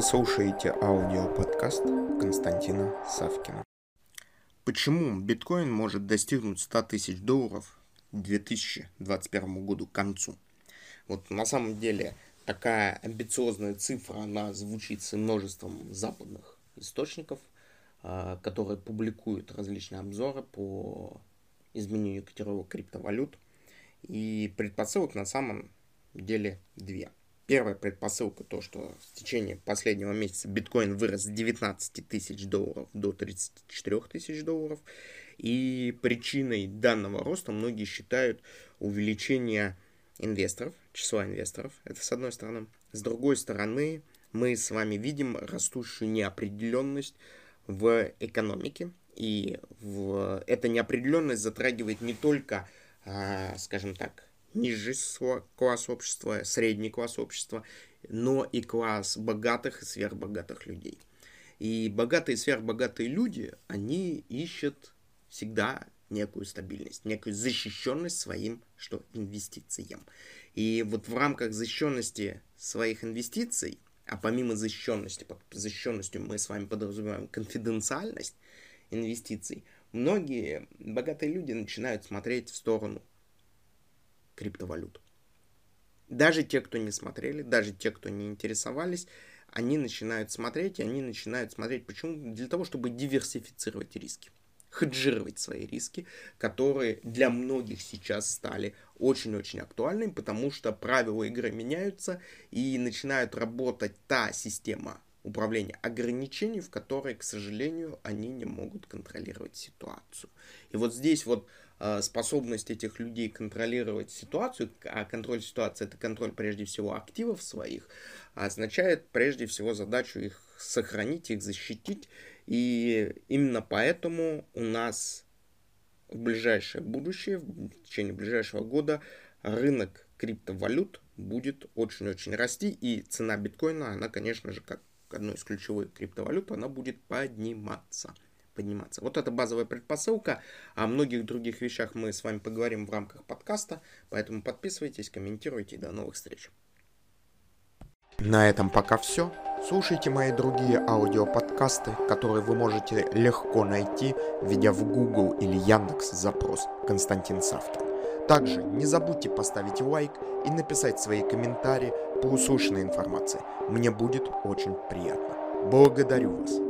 Вы слушаете аудиоподкаст Константина Савкина. Почему биткоин может достигнуть 100 тысяч долларов к 2021 году к концу? Вот на самом деле такая амбициозная цифра, она звучит с множеством западных источников, а, которые публикуют различные обзоры по изменению котировок криптовалют. И предпосылок на самом деле две. Первая предпосылка то, что в течение последнего месяца биткоин вырос с 19 тысяч долларов до 34 тысяч долларов. И причиной данного роста многие считают увеличение инвесторов, числа инвесторов. Это с одной стороны. С другой стороны, мы с вами видим растущую неопределенность в экономике. И в... эта неопределенность затрагивает не только, а, скажем так, нижний класс общества, средний класс общества, но и класс богатых и сверхбогатых людей. И богатые и сверхбогатые люди, они ищут всегда некую стабильность, некую защищенность своим что, инвестициям. И вот в рамках защищенности своих инвестиций, а помимо защищенности, под защищенностью мы с вами подразумеваем конфиденциальность инвестиций, многие богатые люди начинают смотреть в сторону криптовалют. Даже те, кто не смотрели, даже те, кто не интересовались, они начинают смотреть, и они начинают смотреть, почему? Для того, чтобы диверсифицировать риски хеджировать свои риски, которые для многих сейчас стали очень-очень актуальными, потому что правила игры меняются и начинает работать та система управления ограничений, в которой, к сожалению, они не могут контролировать ситуацию. И вот здесь вот Э, способность этих людей контролировать ситуацию, а контроль ситуации это контроль прежде всего активов своих, означает прежде всего задачу их сохранить, их защитить. И именно поэтому у нас в ближайшее будущее, в течение ближайшего года, рынок криптовалют будет очень-очень расти, и цена биткоина, она, конечно же, как одной из ключевых криптовалют, она будет подниматься подниматься. Вот это базовая предпосылка. О многих других вещах мы с вами поговорим в рамках подкаста. Поэтому подписывайтесь, комментируйте до новых встреч. На этом пока все. Слушайте мои другие аудиоподкасты, которые вы можете легко найти, введя в Google или Яндекс запрос «Константин Савкин». Также не забудьте поставить лайк и написать свои комментарии по услышанной информации. Мне будет очень приятно. Благодарю вас.